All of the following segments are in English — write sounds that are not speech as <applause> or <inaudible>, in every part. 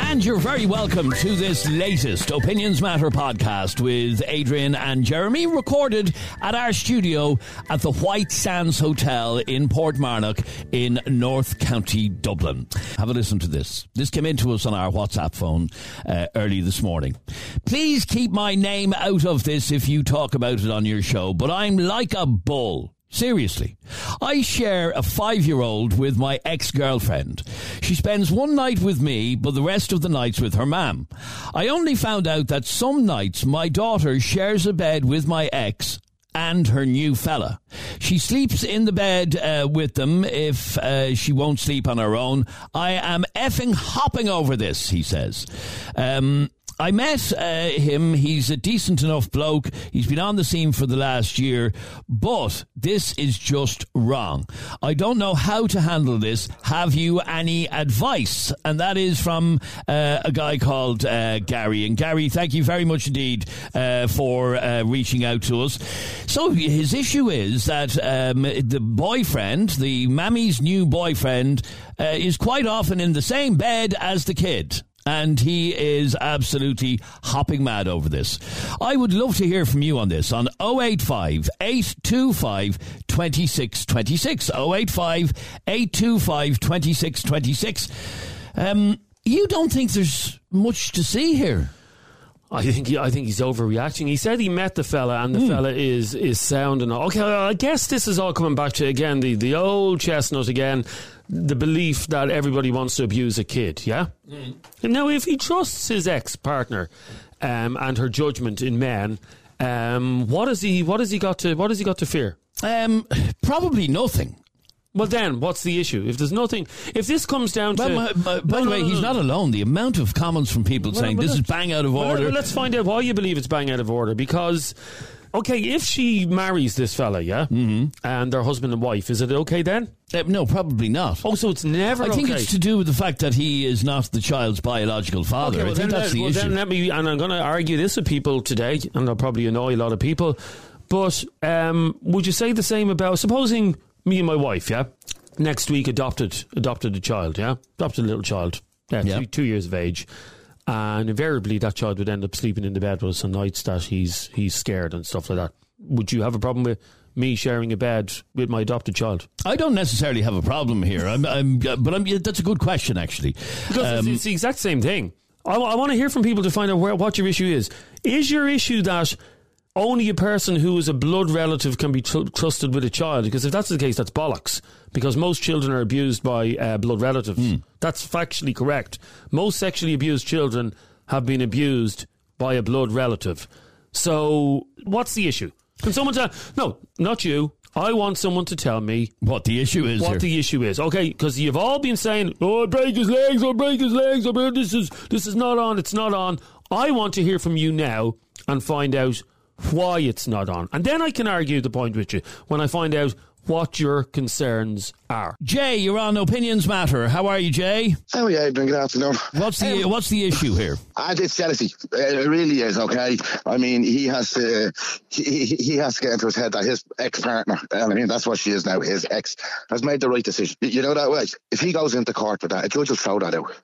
And you're very welcome to this latest Opinions Matter podcast with Adrian and Jeremy, recorded at our studio at the White Sands Hotel in Portmarnock in North County, Dublin. Have a listen to this. This came into us on our WhatsApp phone uh, early this morning. Please keep my name out of this if you talk about it on your show, but I'm like a bull. Seriously. I share a five year old with my ex girlfriend. She spends one night with me, but the rest of the nights with her mam. I only found out that some nights my daughter shares a bed with my ex and her new fella. She sleeps in the bed uh, with them if uh, she won't sleep on her own. I am effing hopping over this, he says. Um, I met uh, him. He's a decent enough bloke. He's been on the scene for the last year, but this is just wrong. I don't know how to handle this. Have you any advice? And that is from uh, a guy called uh, Gary. And Gary, thank you very much indeed uh, for uh, reaching out to us. So his issue is that um, the boyfriend, the mammy's new boyfriend, uh, is quite often in the same bed as the kid and he is absolutely hopping mad over this. I would love to hear from you on this on 085 825 2626. 085 825 2626. Um, you don't think there's much to see here? I think he, I think he's overreacting. He said he met the fella, and the mm. fella is is sound and okay. I guess this is all coming back to again the the old chestnut again, the belief that everybody wants to abuse a kid. Yeah. Mm. Now, if he trusts his ex partner um, and her judgment in men, um, what has he what has he got to what has he got to fear? Um, probably nothing. Well, then, what's the issue? If there's nothing, if this comes down well, to. My, my, by the way, he's not alone. The amount of comments from people saying this is bang out of order. Let's find out why you believe it's bang out of order. Because, okay, if she marries this fella, yeah, mm-hmm. and they're husband and wife, is it okay then? Uh, no, probably not. Oh, so it's never. I think okay. it's to do with the fact that he is not the child's biological father. Okay, well, I think that's let, the well, issue. Then let me, and I'm going to argue this with people today, and I'll probably annoy a lot of people. But um, would you say the same about supposing me and my wife, yeah? next week adopted adopted a child, yeah, adopted a little child, yeah, yeah. Two, two, years of age, and invariably that child would end up sleeping in the bed with us on nights that he's he's scared and stuff like that. Would you have a problem with? Me sharing a bed with my adopted child. I don't necessarily have a problem here. I'm, I'm but I'm, that's a good question actually. Because um, it's, it's, the exact same thing. I, I want to hear from people to find out where, what your issue is. Is your issue that only a person who is a blood relative can be tr- trusted with a child. Because if that's the case, that's bollocks. Because most children are abused by uh, blood relatives. Mm. That's factually correct. Most sexually abused children have been abused by a blood relative. So, what's the issue? Can someone tell? No, not you. I want someone to tell me what the issue is. What here. the issue is? Okay, because you've all been saying, "Oh, I break his legs! I break his legs! I break, this is this is not on. It's not on." I want to hear from you now and find out why it's not on. And then I can argue the point with you when I find out what your concerns are. Jay, you're on Opinions Matter. How are you, Jay? Oh yeah, good afternoon. What's the um, what's the issue here? Uh, it's jealousy. It really is. Okay, I mean he has to he, he has to get into his head that his ex partner, and I mean that's what she is now. His ex has made the right decision. You know that way. If he goes into court with that, a judge will throw that out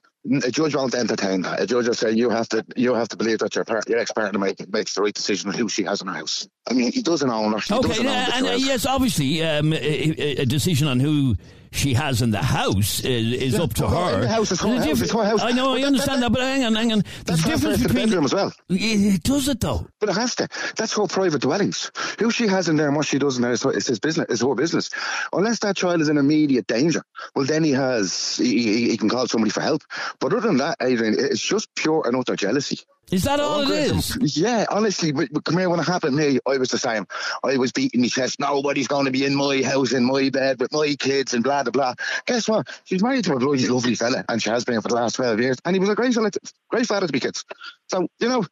a judge won't entertain that. A judge will say you have to you have to believe that your part, your ex partner make, makes the right decision on who she has in her house. I mean, he doesn't own her. He okay, uh, and, uh, yes, obviously, um, a, a, decision on who she has in the house is, is yeah, up to her. The house is her, house, it's her house. I know, I understand that, that, but hang on, hang on. There's a difference between the bedroom as well. It does it though? But it has to. That's her private dwellings. Who she has in there and what she does in there is, is his business. Is her business. Unless that child is in immediate danger, well, then he has he, he can call somebody for help. But other than that, Adrian, it's just pure and utter jealousy. Is that all it is? Yeah, honestly, come here. When it happened to me, I was the same. I was beating my chest. Nobody's going to be in my house, in my bed with my kids, and blah blah blah. Guess what? She's married to a bloody lovely fella, and she has been for the last twelve years. And he was a great fella, great father to be kids. So you know.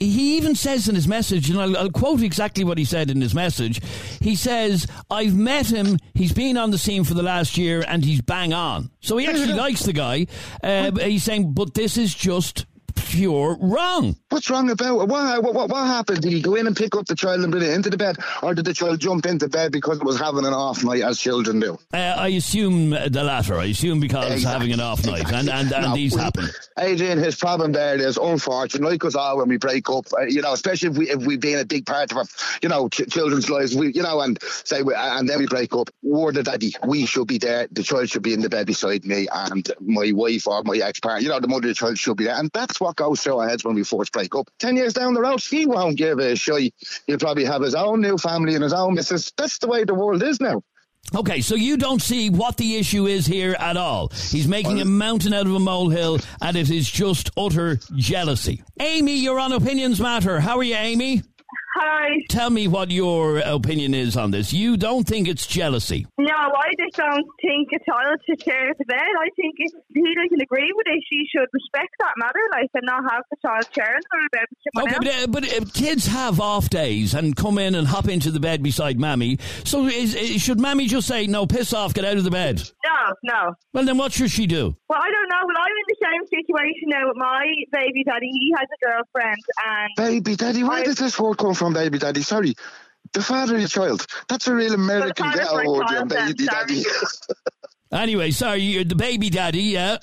He even says in his message, and I'll, I'll, quote exactly what he said in his message. He says, I've met him, he's been on the scene for the last year, and he's bang on. So he actually <laughs> likes the guy. Uh, he's saying, but this is just pure wrong. What's wrong about it? What, what, what happened? Did he go in and pick up the child and bring it into the bed? Or did the child jump into bed because it was having an off night, as children do? Uh, I assume the latter. I assume because exactly. having an off night. And, and, and no, these we, happen. Adrian, his problem there is unfortunate, like us all when we break up, uh, you know, especially if, we, if we've been a big part of our, you know, ch- children's lives, we, you know, and say, we, and then we break up. We're the daddy. We should be there. The child should be in the bed beside me and my wife or my ex partner, you know, the mother of the child should be there. And that's what goes through our heads when we first break up. 10 years down the road, he won't give a shit. He'll probably have his own new family and his own missus. That's the way the world is now. Okay, so you don't see what the issue is here at all. He's making a mountain out of a molehill, and it is just utter jealousy. Amy, you're on Opinions Matter. How are you, Amy? Hi. Tell me what your opinion is on this. You don't think it's jealousy? No, I just don't think a child should share the bed. I think if he doesn't agree with it, she should respect that matter, like, and not have the child sharing the bed with someone okay, else. but, uh, but uh, kids have off days and come in and hop into the bed beside mammy. So is, is, should mammy just say, no, piss off, get out of the bed? No, no. Well, then what should she do? Well, I don't know. Well, I'm in the same situation now with my baby daddy. He has a girlfriend, and baby daddy. Where I, did this word come from, baby daddy? Sorry, the father of your child. That's a real American word, child, baby daddy. <laughs> anyway, sorry, you're the baby daddy, yeah.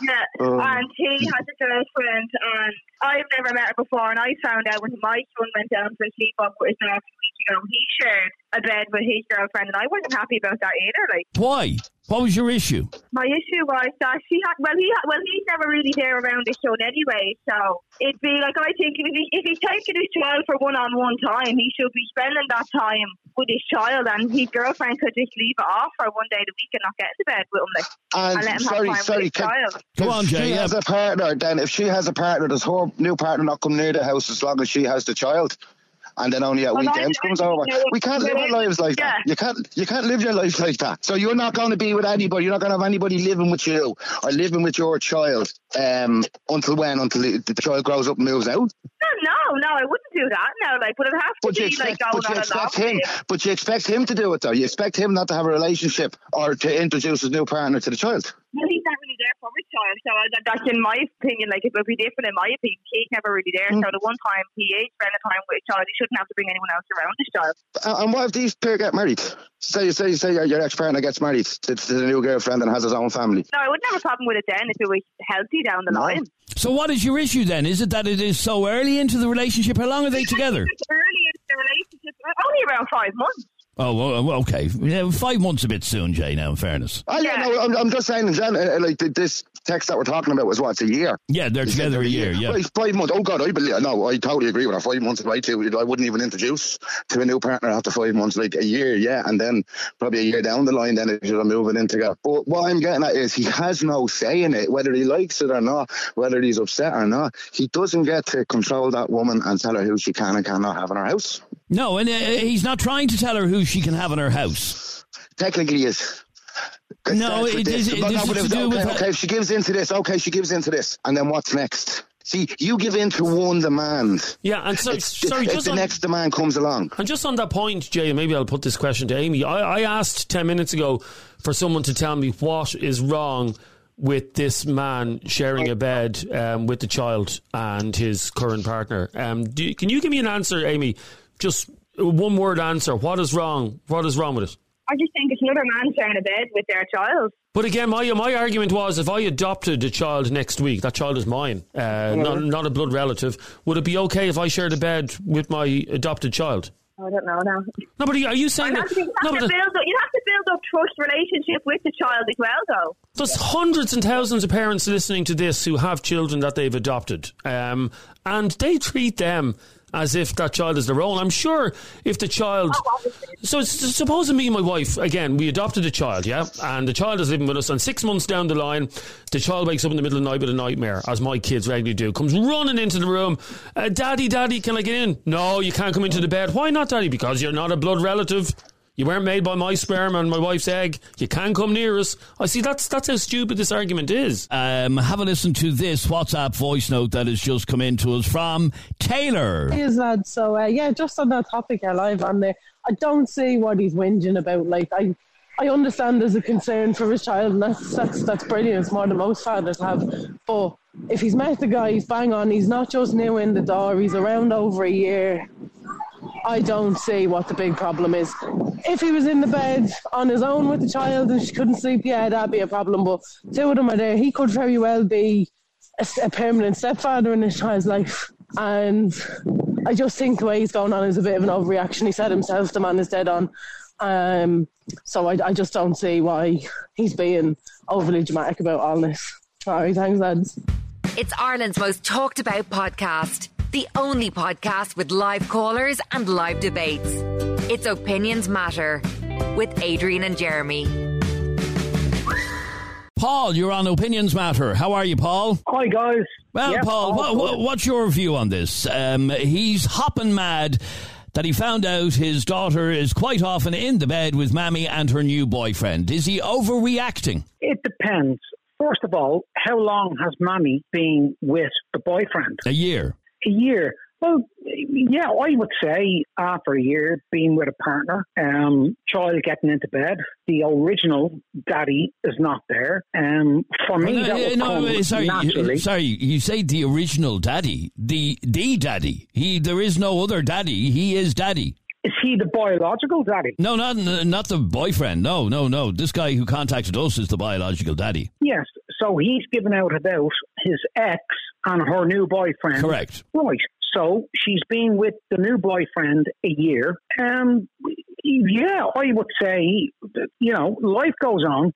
Yeah, um, and he has a girlfriend, and I've never met her before. And I found out when my son went down for a sleepover with his dad weeks ago, he shared a bed with his girlfriend, and I wasn't happy about that either. Like, why? What was your issue? My issue was that she had well he had, well he's never really there around his son anyway, so it'd be like I think if, he, if he's taking his child for one on one time, he should be spending that time with his child, and his girlfriend could just leave it off for one day a week and not get into bed with him. Like, and, and let him sorry, have time sorry, with his can, child. Go on, Jay. She yeah. has a partner. Then, if she has a partner, does her new partner not come near the house as long as she has the child? And then only at Well, weekends comes over. We can't live our lives like yeah. that. You can't you can't live your life like that. So you're not going to be with anybody. You're not going to have anybody living with you or living with your child um, until when? Until the, the child grows up and moves out. <laughs> No, no, I wouldn't do that. No, like, but it'd have to But be like expect, going but you on expect him, but you expect him to do it though. You expect him not to have a relationship or to introduce his new partner to the child. Well, he's not really there for his child, so that, that's in my opinion. Like, it would be different in my opinion. He's never really there, Mm. so the one time he is spending time with his child, he shouldn't have to bring anyone else around his child. Uh, And what if these pair get married? Say, say, say your, your ex partner gets married to, to the new girlfriend and has his own family. No, I wouldn't have a problem with it then if it was healthy down the No. line. So what is your issue then? Is it that it is so early into the relationship? How long are they together? It's early into the relationship, only around five months. Oh, well, well, okay. Yeah, five months a bit soon, Jay. Now, in fairness. Oh, yeah, no, I'm, I'm just saying, in general, uh, like this text that we're talking about was what, it's a year. Yeah, they're together a year. Yeah. Well, five months. Oh God, I believe. No, I totally agree with her. Five months too. I wouldn't even introduce to a new partner after five months. Like a year, yeah, and then probably a year down the line, then you're moving in together. But what I'm getting at is he has no say in it, whether he likes it or not, whether he's upset or not. He doesn't get to control that woman and tell her who she can and cannot have in her house. No, and uh, he's not trying to tell her who she can have in her house. Technically, he is. No, That's it what is- this- it but is no, but to okay, with okay, if she gives into this, okay, she gives into this, and then what's next? See, you give in to one demand. Yeah, and so, It's- sorry, if just the on, next demand comes along. and just on that point, Jay, maybe I'll put this question to Amy. I, I asked 10 minutes ago for someone to tell me what is wrong with this man sharing a bed um, with the child and his current partner. Um, do you- can you give me an answer, Amy? Just one word answer. What is wrong? What is wrong with it? I just think it's another man sharing a bed with their child. But again, my my argument was if I adopted a child next week, that child is mine, uh, not, not a blood relative. Would it be okay if I shared a bed with my adopted child? I don't know now. No, but are you, saying that? you, No, have to build up, you have to build up trust relationship with the child as well, though. there's hundreds and thousands of parents listening to this who have children that they've adopted, um, and they treat them as if that child is their own. I'm sure if the child. So s- suppose me and my wife, again, we adopted a child, yeah? And the child is living with us, and six months down the line, the child wakes up in the middle of the night with a nightmare, as my kids regularly do, comes running into the room. Uh, daddy, daddy, can I get in? No, you can't come into the bed. Why not, daddy? Because you're not a blood relative. You weren't made by my sperm and my wife's egg. You can't come near us. I see. That's that's how stupid this argument is. Um, have a listen to this WhatsApp voice note that has just come in to us from Taylor. Yes, lad. So uh, yeah, just on that topic, I live on there. I don't see what he's whinging about. Like I, I understand there's a concern for his child, and that's that's that's brilliant. It's more than most fathers have. But if he's met the guy, he's bang on. He's not just new in the door. He's around over a year. I don't see what the big problem is. If he was in the bed on his own with the child and she couldn't sleep, yeah, that'd be a problem. But two of them are there. He could very well be a, a permanent stepfather in his child's life. And I just think the way he's going on is a bit of an overreaction. He said himself, the man is dead on. Um, so I, I just don't see why he's being overly dramatic about all this. Sorry, thanks, lads. It's Ireland's most talked about podcast, the only podcast with live callers and live debates. It's Opinions Matter with Adrian and Jeremy. Paul, you're on Opinions Matter. How are you, Paul? Hi, guys. Well, Yep, Paul, all what, what, what's your view on this? Um, he's hopping mad that he found out his daughter is quite often in the bed with Mammy and her new boyfriend. Is he overreacting? It depends. First of all, how long has Mammy been with the boyfriend? A year. A year. Well, yeah, I would say after a year being with a partner, um, child getting into bed, the original daddy is not there. Um, for me, no, that would no, come sorry, naturally. you, sorry. You say the original daddy, the the daddy. He there is no other daddy. He is daddy. Is he the biological daddy? No, not not the boyfriend. No, no, no. This guy who contacted us is the biological daddy. Yes. So he's given out about his ex and her new boyfriend. Correct. Right. So she's been with the new boyfriend a year. Um, yeah, I would say, you know, life goes on.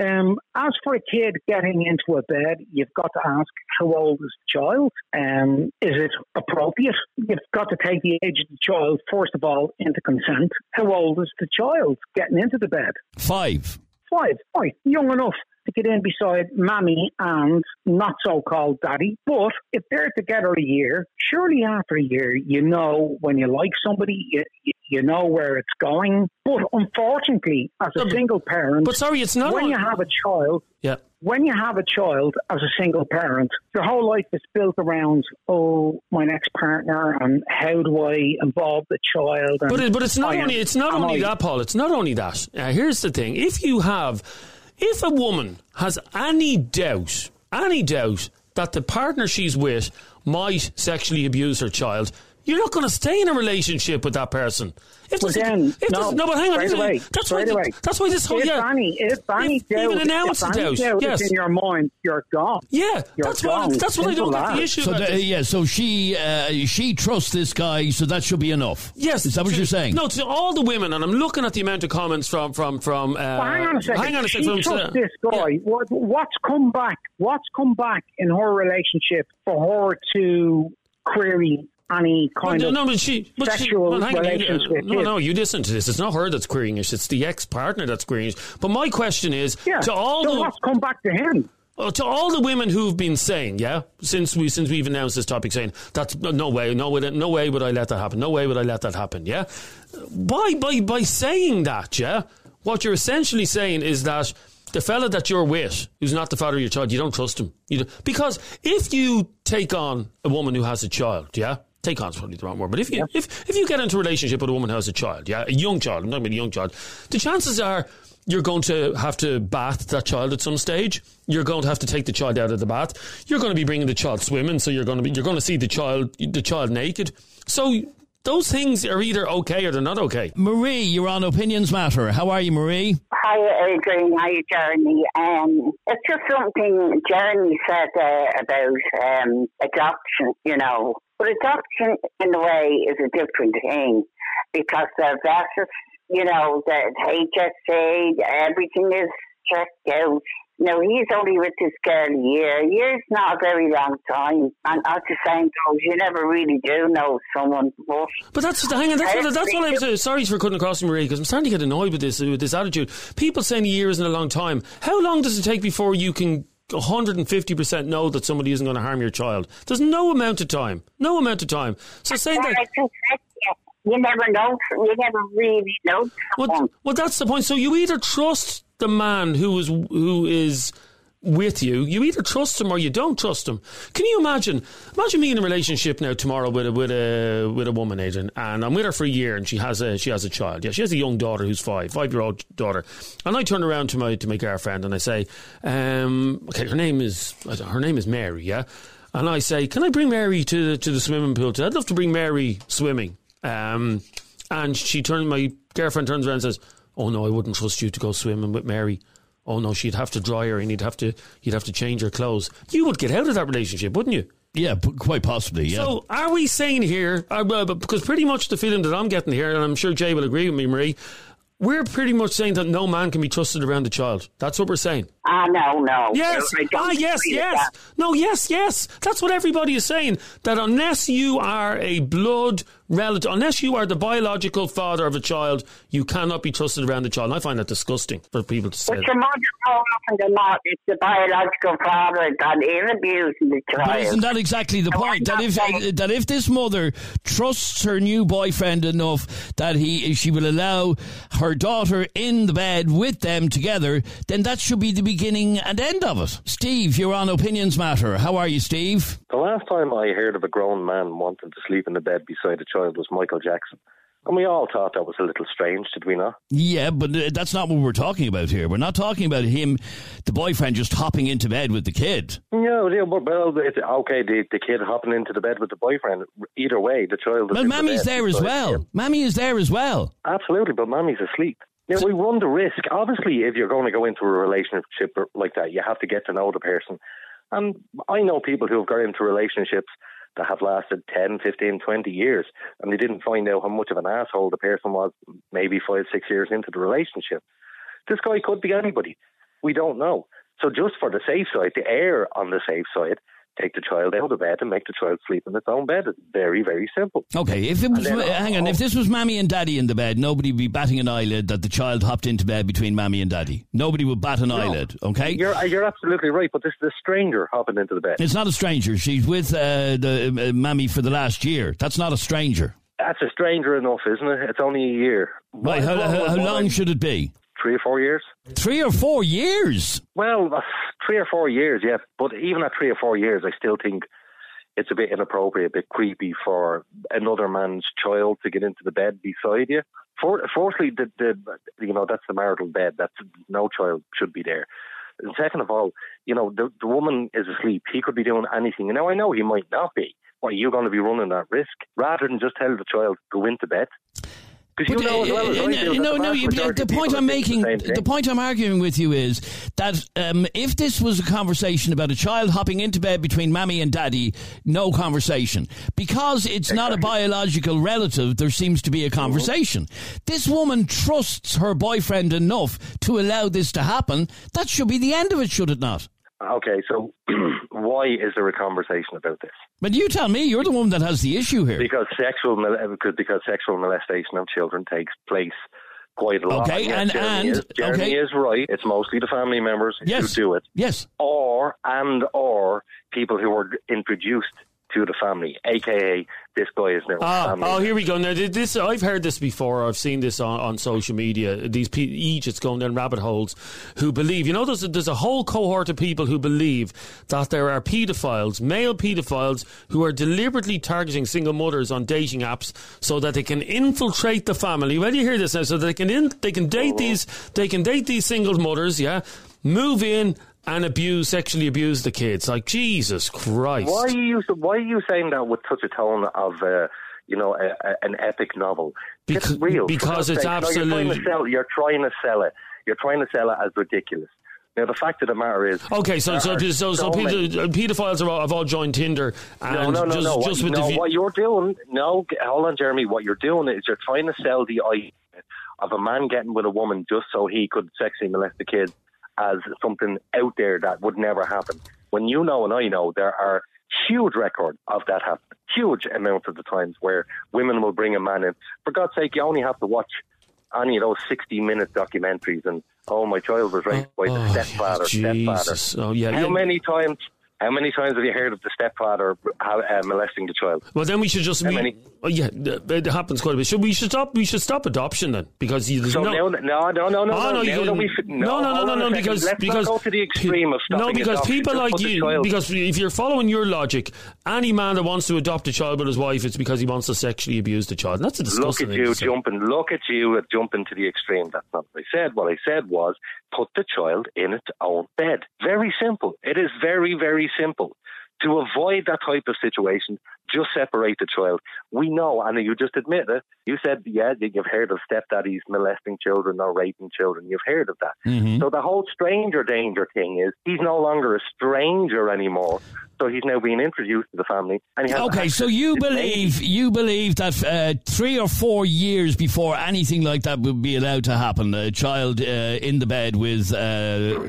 Um, as for a kid getting into a bed, you've got to ask how old is the child? Um, is it appropriate? You've got to take the age of the child, first of all, into consent. How old is the child getting into the bed? Five. Five. Right, young enough to get in beside mammy and not so called daddy. But if they're together a year, surely after a year, you know when you like somebody, you, you know where it's going. But unfortunately, as a single parent, But sorry, it's not. when you have a child, yeah. when you have a child as a single parent, your whole life is built around, oh, my next partner, and how do I involve the child? And But it, but it's not I am- only it's not only I- that, Paul. It's not only that. Uh, here's the thing: if you have, if a woman has any doubt, any doubt that the partner she's with might sexually abuse her child. You're not going to stay in a relationship with that person. If Well, there's- then, if no, no, but hang on. straight this is- away, that's straight why. away. That's why this whole if yeah. any, if any If- doubt, even an ounce if of doubt, doubt yes. in your mind, you're gone. Yeah, You're that's what. gone. That's what I don't Simple get the issue. So about the, yeah, so she uh, she trusts this guy, so that should be enough. Yes, is that what to- you're saying? No, to all the women, and I'm looking at the amount of comments from from from. Uh, Well, hang on a second. Hang on a second. from- trusts this guy. What, what's come back? What's come back in her relationship for her to query any kind no, of no, but she, but she, well, hang you- relations with no, no, you listen to this. It's not her that's querying it. It's the ex-partner that's querying it. But my question is Yeah. to all so the come back to him? uh, to all the women who've been saying, yeah, since we since we've announced this topic, saying that's no, way, no way, no way would I let that happen. No way would I let that happen. Yeah, by by by saying that, yeah, what you're essentially saying is that the fella that you're with, who's not the father of your child, you don't trust him. You do, because if you take on a woman who has a child, yeah. Take on is probably the wrong word, but if you if, if you get into a relationship with a woman who has a child, yeah, a young child, I'm talking about a young child, the chances are you're going to have to bath that child at some stage. You're going to have to take the child out of the bath. You're going to be bringing the child swimming, so you're going to be you're going to see the child the child naked. So those things are either okay or they're not okay. Marie, you're on Opinions Matter. How are you, Marie? Hi, Adrian. Hi, Jeremy. Um, it's just something Jeremy said uh, about um, adoption, you know. But adoption, in a way, is a different thing because the vetted, you know, the HSE, everything is checked out. No, he's only with this girl a year. A year's not a very long time. And as the saying goes, you never really do know someone. But But that's hang on. That's what, that's what I'm saying. Sorry for cutting across, Marie, because I'm starting to get annoyed with this with this attitude. People saying a year isn't a long time. How long does it take before you can 150 percent know that somebody isn't going to harm your child? There's no amount of time. No amount of time. So saying Well, that. You never know. You never really know. Well, well, that's the point. So you either trust the man who is who is with you, you either trust them or you don't trust them. Can you imagine? Imagine me in a relationship now tomorrow with a with a with a woman, Aidan, and I'm with her for a year, and she has a she has a child. Yeah, she has a young daughter who's five, five year old daughter, and I turn around to my to my girlfriend and I say, um, okay, her name is her name is Mary, yeah, and I say, can I bring Mary to the, to the swimming pool? Today? I'd love to bring Mary swimming. Um, and she turns my girlfriend turns around and says, "Oh no, I wouldn't trust you to go swimming with Mary." Oh no, she'd have to dry her and you'd have to you'd have to change her clothes. You would get out of that relationship, wouldn't you? Yeah, quite possibly. Yeah. So, are we saying here? Uh, because pretty much the feeling that I'm getting here, and I'm sure Jay will agree with me, Marie. We're pretty much saying that no man can be trusted around a child. That's what we're saying. Ah, no, no. Yes. Ah, yes, yes. No, yes, yes. That's what everybody is saying. That unless you are a blood relative, unless you are the biological father of a child, you cannot be trusted around the child. And I find that disgusting for people to say. But your mother more often than not, it's the biological father that is abusing the child. But isn't that exactly the point? That if uh, that if this mother trusts her new boyfriend enough that he she will allow her daughter in the bed with them together, then that should be the beginning and end of it. Steve, you're on Opinions Matter. How are you, Steve? The last time I heard of a grown man wanting to sleep in the bed beside a child child was Michael Jackson. And we all thought that was a little strange, did we not? Yeah, but uh, that's not what we're talking about here. We're not talking about him, the boyfriend, just hopping into bed with the kid. No, yeah, but well, it's okay. The, the kid hopping into the bed with the boyfriend. Either way, the child. But Mammy's the there as well. Him. Mammy is there as well. Absolutely, but Mammy's asleep. Yeah, we run the risk. Obviously, if you're going to go into a relationship like that, you have to get to know the person. And I know people who have got into relationships that have lasted 10, 15, 20 years, and they didn't find out how much of an asshole the person was maybe five, six years into the relationship. This guy could be anybody. We don't know. So just for the safe side, the err on the safe side, take the child out of bed and make the child sleep in its own bed. It's very, very simple. Okay, if it was, then, hang on, if this was mammy and daddy in the bed, nobody would be batting an eyelid that the child hopped into bed between mammy and daddy. Nobody would bat an no, eyelid, okay? You're, uh, you're absolutely right, but this is a stranger hopping into the bed. It's not a stranger. She's with uh, the uh, mammy for the last year. That's not a stranger. That's a stranger enough, isn't it? It's only a year. Right, how, how, how long should it be? Three or four years. Three or four years? Well, uh, three or four years, yeah. But even at three or four years, I still think it's a bit inappropriate, a bit creepy for another man's child to get into the bed beside you. For, fourthly, the, the you know that's the marital bed. That's no child should be there. And second of all, you know the the woman is asleep. He could be doing anything. Now I know he might not be. Why are you going to be running that risk rather than just tell the child to go into bed? But, you know, well uh, no, no. You, the point I'm making, the, the, point I'm arguing with you is that um, if this was a conversation about a child hopping into bed between mammy and daddy, no conversation because it's exactly. not a biological relative. There seems to be a conversation. Mm-hmm. This woman trusts her boyfriend enough to allow this to happen. That should be the end of it, should it not? Okay, so <clears throat> why is there a conversation about this? But you tell me, you're the one that has the issue here. Because sexual uh, because, because sexual molestation of children takes place quite a lot. Okay, and, Jeremy and is, Jeremy okay. is right. It's mostly the family members yes. who do it. Yes. Or and or people who are introduced to the family, aka this guy is now. Ah, oh, here we go. Now this I've heard this before. I've seen this on, on social media. These pe- Egypts going down rabbit holes who believe. You know, there's a, there's a whole cohort of people who believe that there are paedophiles, male paedophiles, who are deliberately targeting single mothers on dating apps so that they can infiltrate the family. Where do you hear this now? So they can in, they can date uh-huh. these they can date these single mothers. Yeah, move in and abuse, sexually abuse the kids. Like Jesus Christ! Why are you Why are you saying that with such a tone of? Uh, you know, a, a, an epic novel. Because, it's real. Because it's absolutely. No, you're, trying to sell, you're trying to sell it. You're trying to sell it as ridiculous. Now the fact of the matter is, okay. So so so, so, so pedophiles have all, have all joined Tinder. And no, no, no, just, no. Just what, no, what you're doing? No, hold on, Jeremy. What you're doing is you're trying to sell the idea of a man getting with a woman just so he could sexually molest the kids as something out there that would never happen. When you know and I know there are huge records of that happening, huge amounts of the times where women will bring a man in. For God's sake, you only have to watch any of those 60 minute documentaries and, oh, my child was raped oh, by the oh, stepfather, stepfather. Oh, yeah. How yeah. many times How many times have you heard of the stepfather uh, molesting the child? Well, then we should just. How we- many? Oh, yeah, it happens quite a bit. Should we should stop? We should stop adoption then because you, So no. now, no, no, no, no, Oh, no. no, you now can- that we've- no, no, no, no, no, because let's because not go to the extreme of stopping no, because adoption. people Just like you, because if you're following your logic, any man that wants to adopt a child with his wife, it's because he wants to sexually abuse the child. And that's a Look disgusting at thing you jumping. Look at you at jumping to the extreme. That's not what I said. What I said was put the child in its own bed. Very simple. It is very, very simple. To avoid that type of situation, just separate the child. We know, and you just admit it. You said, yeah, you've heard of stepdaddies molesting children or raping children. You've heard of that. Mm-hmm. So the whole stranger danger thing is he's no longer a stranger anymore. So he's now being introduced to the family. And he has Okay, so you believe you believe that uh, three or four years before anything like that would be allowed to happen, a child uh, in the bed with uh,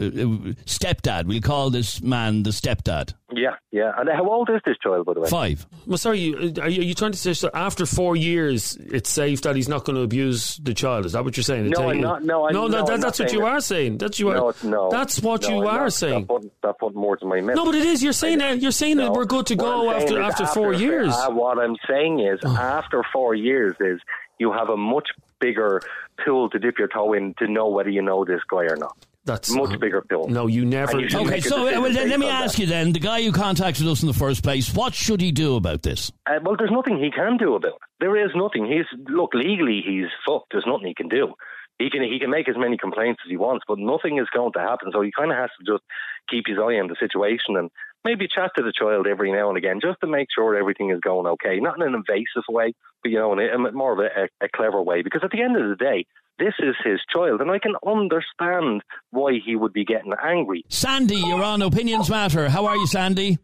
stepdad. We'll call this man the stepdad. Yeah, yeah. And how old is this child, by the way? Five. Well, sorry, are you, are you trying to say that after four years, it's safe that he's not going to abuse the child? Is that what you're saying? No, I'm not- no, I'm- no, no, that, I'm that's not what you that. are saying. That's you are. No, it's- no. That's what No, you I'm are not. saying. That put, that put more to my mouth. No, but it is. You're saying that. You're saying that we're good to go I'm after is after four years. Oh. Uh, what I'm saying is, after four years, is you have a much bigger pool to dip your toe in to know whether you know this guy or not. That's much bigger pool. No, you never. You Okay, so uh, well, then, let me on that. ask you then: the guy who contacted us in the first place, what should he do about this? Uh, well, there's nothing he can do about it. There is nothing. He's look legally, he's fucked. There's nothing he can do. He can he can make as many complaints as he wants, but nothing is going to happen. So he kind of has to just keep his eye on the situation and maybe chat to the child every now and again, just to make sure everything is going okay. Not in an invasive way, but you know, in a, a more of a, a clever way. Because at the end of the day, this is his child, and I can understand why he would be getting angry. Sandy, you're on Opinions Matter. How are you, Sandy?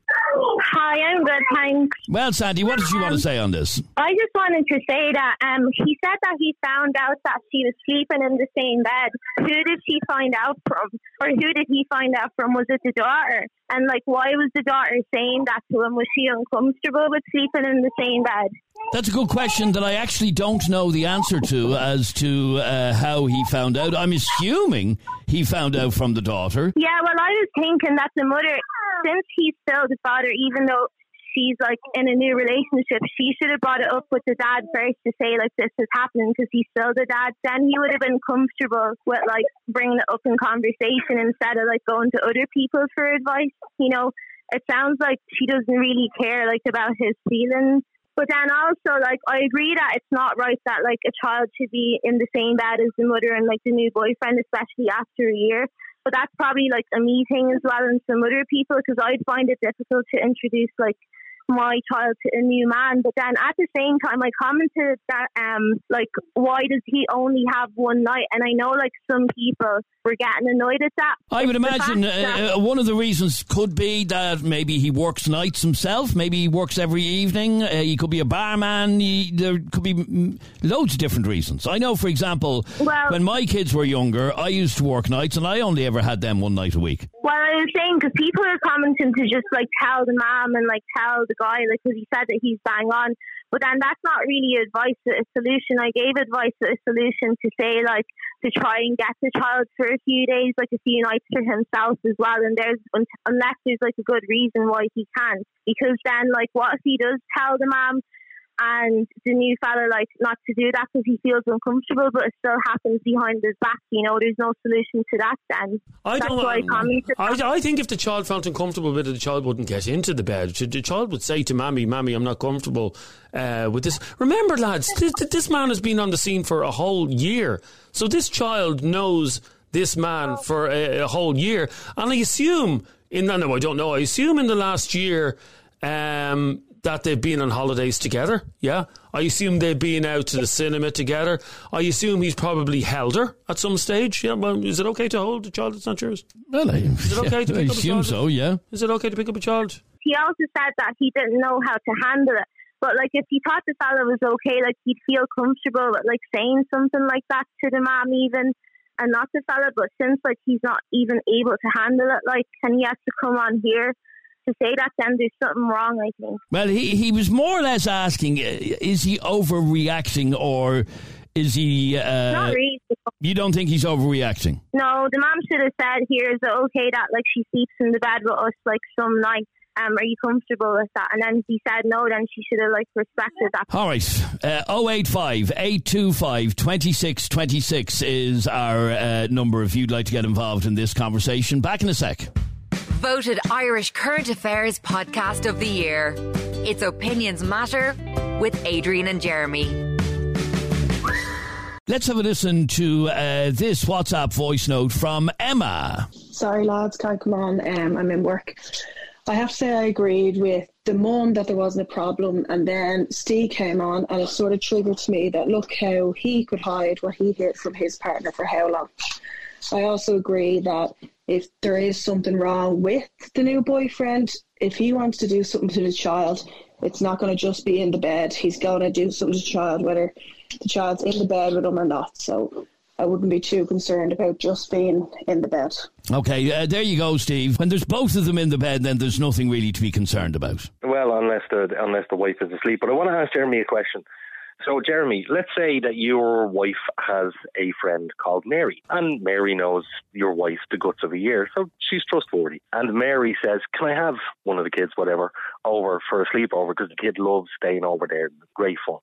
Hi, I'm good, thanks. Well, Sandy, what did you want to say on this? I just wanted to say that um, he said that he found out that she was sleeping in the same bed. Who did she find out from? Or who did he find out from? Was it the daughter? And like, why was the daughter saying that to him? Was she uncomfortable with sleeping in the same bed? That's a good question that I actually don't know the answer to as to uh, how he found out. I'm assuming he found out from the daughter. Yeah, well, I was thinking that the mother, since he's still the father, even though she's like in a new relationship, she should have brought it up with the dad first to say like this is happening because he's still the dad. Then he would have been comfortable with like bringing it up in conversation instead of like going to other people for advice. You know, it sounds like she doesn't really care like about his feelings. But then also, like, I agree that it's not right that like a child should be in the same bed as the mother and like the new boyfriend, especially after a year. But that's probably like a me thing as well, and some other people because I'd find it difficult to introduce like my child to a new man. But then at the same time, I commented that um like why does he only have one night? And I know like some people were getting annoyed at that. I would imagine uh, uh, one of the reasons could be that maybe he works nights himself. Maybe he works every evening. Uh, he could be a barman. He, there could be loads of different reasons. I know, for example, Well- when my kids were younger, I used to work nights, and I only ever had them one night a week. Well, I was saying because people are commenting to just like tell the mom and like tell the guy, like because he said that he's bang on, but then that's not really advice, a solution. I gave advice, a solution to say like to try and get the child for a few days, like a few nights for himself as well. And there's unless there's like a good reason why he can't, because then like what if he does tell the mom? And the new fella, like, not to do that because he feels uncomfortable, but it still happens behind his back. You know, there's no solution to that. Then I that's don't. why I. I, I think if the child felt uncomfortable with it, the child wouldn't get into the bed. The the child would say to "Mammy, Mammy, I'm not comfortable uh, with this." Remember, lads, this, this man has been on the scene for a whole year, so this child knows this man for a, a whole year, and I assume in no, no, I don't know. I assume in the last year. Um, that they've been on holidays together. Yeah, I assume they've been out to the cinema together. I assume he's probably held her at some stage. Yeah, well, is it okay to hold a child that's not yours? Well, I, Is it okay to <laughs> I pick up a assume child? so. Yeah. Is it okay to pick up a child? he also said that he didn't know how to handle it. But like, if he thought the fella was okay, like he'd feel comfortable with like saying something like that to the mom, even, and not the fella. But since like he's not even able to handle it, like, and he has to come on here to say that, then there's something wrong. I think. Well, he he was more or less asking: uh, Is he overreacting, or is he? Uh, not really. You don't think he's overreacting? No, the mom should have said, "Here is it okay that like she sleeps in the bed with us like some nights." um, are you comfortable with that? And then he said no, then she should have like respected that. All right. Uh, 085 825 2626 is our uh, number if you'd like to get involved in this conversation. Back in a sec. Voted Irish Current Affairs Podcast of the Year. It's Opinions Matter with Adrian and Jeremy. Let's have a listen to uh, this WhatsApp voice note from Emma. Sorry, lads, can't come on. Um, I'm in work. I have to say I agreed with the mum that there wasn't a problem, and then Steve came on, and it sort of triggered to me that look how he could hide what he hid from his partner for how long. I also agree that if there is something wrong with the new boyfriend, if he wants to do something to the child, it's not going to just be in the bed. He's going to do something to the child, whether the child's in the bed with him or not. So I wouldn't be too concerned about just being in the bed. Okay, uh, there you go, Steve. When there's both of them in the bed, then there's nothing really to be concerned about. Well, unless the unless the wife is asleep. But I want to ask Jeremy a question. So, Jeremy, let's say that your wife has a friend called Mary, and Mary knows your wife the guts of a year, so she's trustworthy. And Mary says, "Can I have one of the kids, whatever, over for a sleepover? Because the kid loves staying over there. Great fun."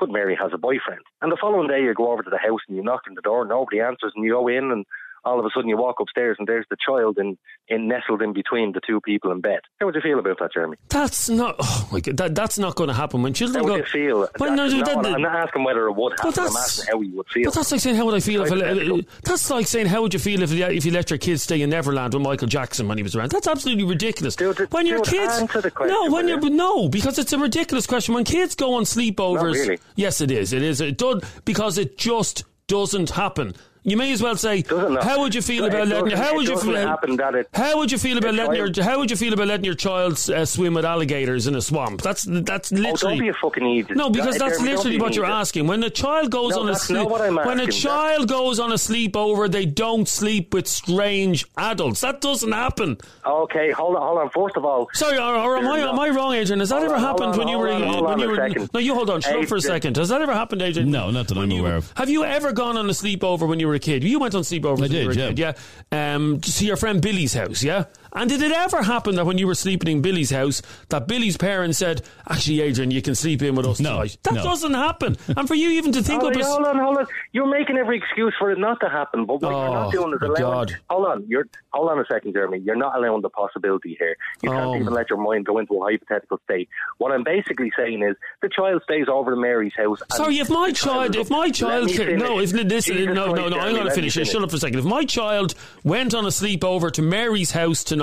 But Mary has a boyfriend. And the following day, you go over to the house and you knock on the door, nobody answers, and you go in, and all of a sudden you walk upstairs and there's the child in, in nestled in between the two people in bed. How would you feel about that, Jeremy? That's not. Oh my God, that, that's not going to happen when children How go. would you feel? Well, no, That's- that- I'm not asking whether it would happen. I'm asking how you would feel. But that's like saying how would I feel if I, that's like saying how would you feel if if you let your kids stay in Neverland with Michael Jackson when he was around? That's absolutely ridiculous. when your kids question, no, when you're you? no, because it's a ridiculous question. When kids go on sleepovers, really. yes, it is. It is. It does because it just doesn't happen. You may as well say, how would you feel It about letting? How would you feel? that it- How would you feel about the letting your? child- How would you feel about letting your child uh, swim with alligators in a swamp? That's that's Oh, literally. don't be a fucking idiot. No, because Jeremy, that's don't literally what you're idiot. asking. When a child goes No, on a sleep, not what I'm when a asking. child goes on a sleepover, they don't sleep with strange adults. That doesn't happen. Okay, hold on, hold on. First of all, Sorry, or, or am I There's am I wrong, Adrian? Has that Hold ever on, happened on, when you were on, when you a were? No, you hold on. Shut Hey, up for a second. Has that ever happened, Adrian? No, not that I'm aware of. Have you ever gone on a sleepover when you were a kid? You went on sleepovers when did, you were a yeah. kid, yeah. Um, to see your friend Billy's house, yeah. And did it ever happen that when you were sleeping in Billy's house, that Billy's parents said, "Actually, Adrian, you can sleep in with us No, tonight"? That no. doesn't happen. And for you even to think <laughs> hold, up a hold on, hold on. You're making every excuse for it not to happen. But what you're Oh, not doing is allowing. God. Hold on, you're hold on a second, Jeremy. You're not allowing the possibility here. You Oh. can't even let your mind go into a hypothetical state. What I'm basically saying is the child stays over to Mary's house. Sorry, if my child, if my child, Let me ca- no, if finish. listen, Jesus no, no, Christ, no, I'm going to finish. it. finish. Shut up for a second. If my child went on a sleepover to Mary's house tonight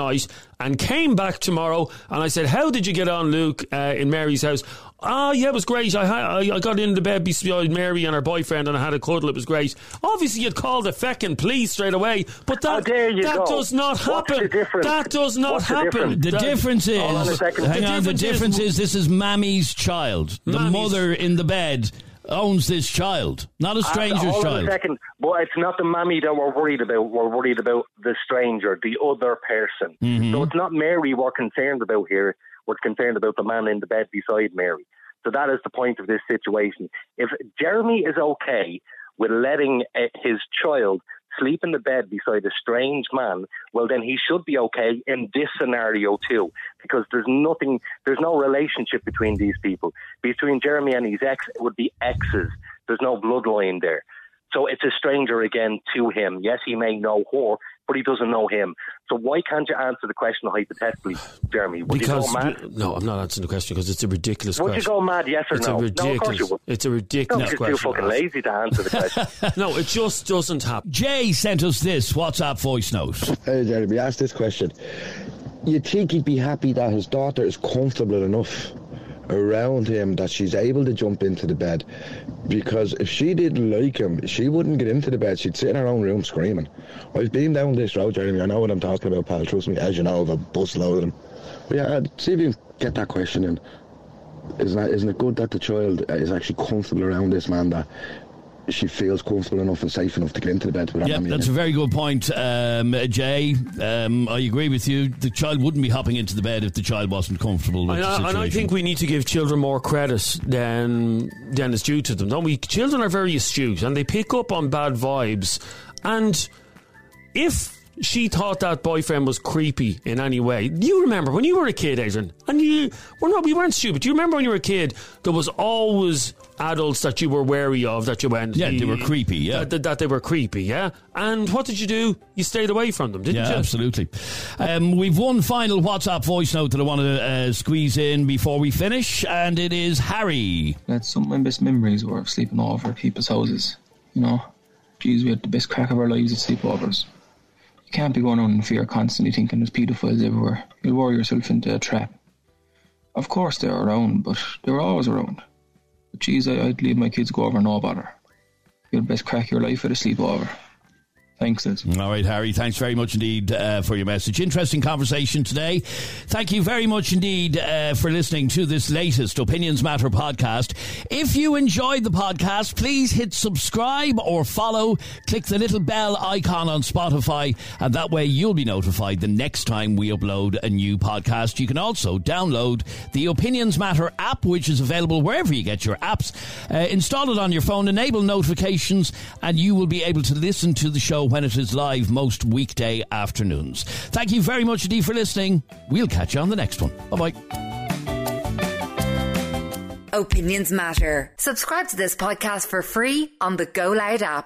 and came back tomorrow, and I said, "How did you get on, Luke, uh, in Mary's house?" Ah, yeah, it was great. I, ha- I I got into the bed beside Mary and her boyfriend, and I had a cuddle. It was great. Obviously, you'd call the feckin' police straight away, but that dare that go. does not happen. That does not What's the happen. difference? The difference is, on hang The on, the difference difference is- is this is Mammy's child. The mother in the bed owns this child, not a stranger's hold child. a second. But it's not the mammy that we're worried about. We're worried about the stranger, the other person. Mm-hmm. So it's not Mary we're concerned about here. We're concerned about the man in the bed beside Mary. So that is the point of this situation. If Jeremy is okay with letting uh, his child sleep in the bed beside a strange man, well, then he should be okay in this scenario too, because there's nothing, there's no relationship between these people. Between Jeremy and his ex, it would be exes. There's no bloodline there. So it's a stranger again to him. Yes, he may know her, but he doesn't know him. So why can't you answer the question hypothetically, Jeremy? Would Because you go mad? no, I'm not answering the question because it's a ridiculous Would you question. go mad? Yes or it's no? a No, of course ridiculous. you would. it's a ridiculous No, ridiculous you're too question. fucking lazy to answer the question. <laughs> no, it just doesn't happen. Jay sent us this WhatsApp voice note. Hey, Jeremy, ask this question. You'd think he'd be happy that his daughter is comfortable enough around him that she's able to jump into the bed. Because if she didn't like him, she wouldn't get into the bed. She'd sit in her own room screaming. I've been down this road, Jeremy. I know what I'm talking about, pal. Trust me, as you know, I've a bus load of them. But yeah, uh, see if you can get that question in. Isn't, that, isn't it good that the child is actually comfortable around this man that she feels comfortable enough and safe enough to get into the bed without Yeah, that's a very good point, um, Jay. Um, I agree with you. The child wouldn't be hopping into the bed if the child wasn't comfortable with And the I, situation. and I think we need to give children more credit than than is due to them. Don't we? Children are very astute and they pick up on bad vibes. And if she thought that boyfriend was creepy in any way. You remember when you were a kid, Adrian, and you well, no, we weren't stupid. Do you remember when you were a kid? There was always adults that you were wary of that you went. Yeah, they were creepy, yeah. that, that they were creepy. Yeah, and what did you do? You stayed away from them, didn't Yeah, you? absolutely. Um, we've one final WhatsApp voice note that I want to uh, squeeze in before we finish, and it is Harry. That's some of my best memories were of sleeping over at people's houses. You know, geez, we had the best crack of our lives at sleepovers. Can't be going on in fear constantly thinking there's paedophiles everywhere. You'll worry yourself into a trap. Of course they're around, but they're always around. But geez, I, I'd leave my kids go over no bother. You'd best crack your life at a sleepover. Thanks, Liz. All right, Harry. Thanks very much indeed uh, for your message. Interesting conversation today. Thank you very much indeed uh, for listening to this latest Opinions Matter podcast. If you enjoyed the podcast, please hit subscribe or follow. Click the little bell icon on Spotify, and that way you'll be notified the next time we upload a new podcast. You can also download the Opinions Matter app, which is available wherever you get your apps. Uh, install it on your phone, enable notifications, and you will be able to listen to the show when it is live most weekday afternoons. Thank you very much indeed for listening. We'll catch you on the next one. Bye bye. Opinions matter. Subscribe to this podcast for free on the Go Loud app.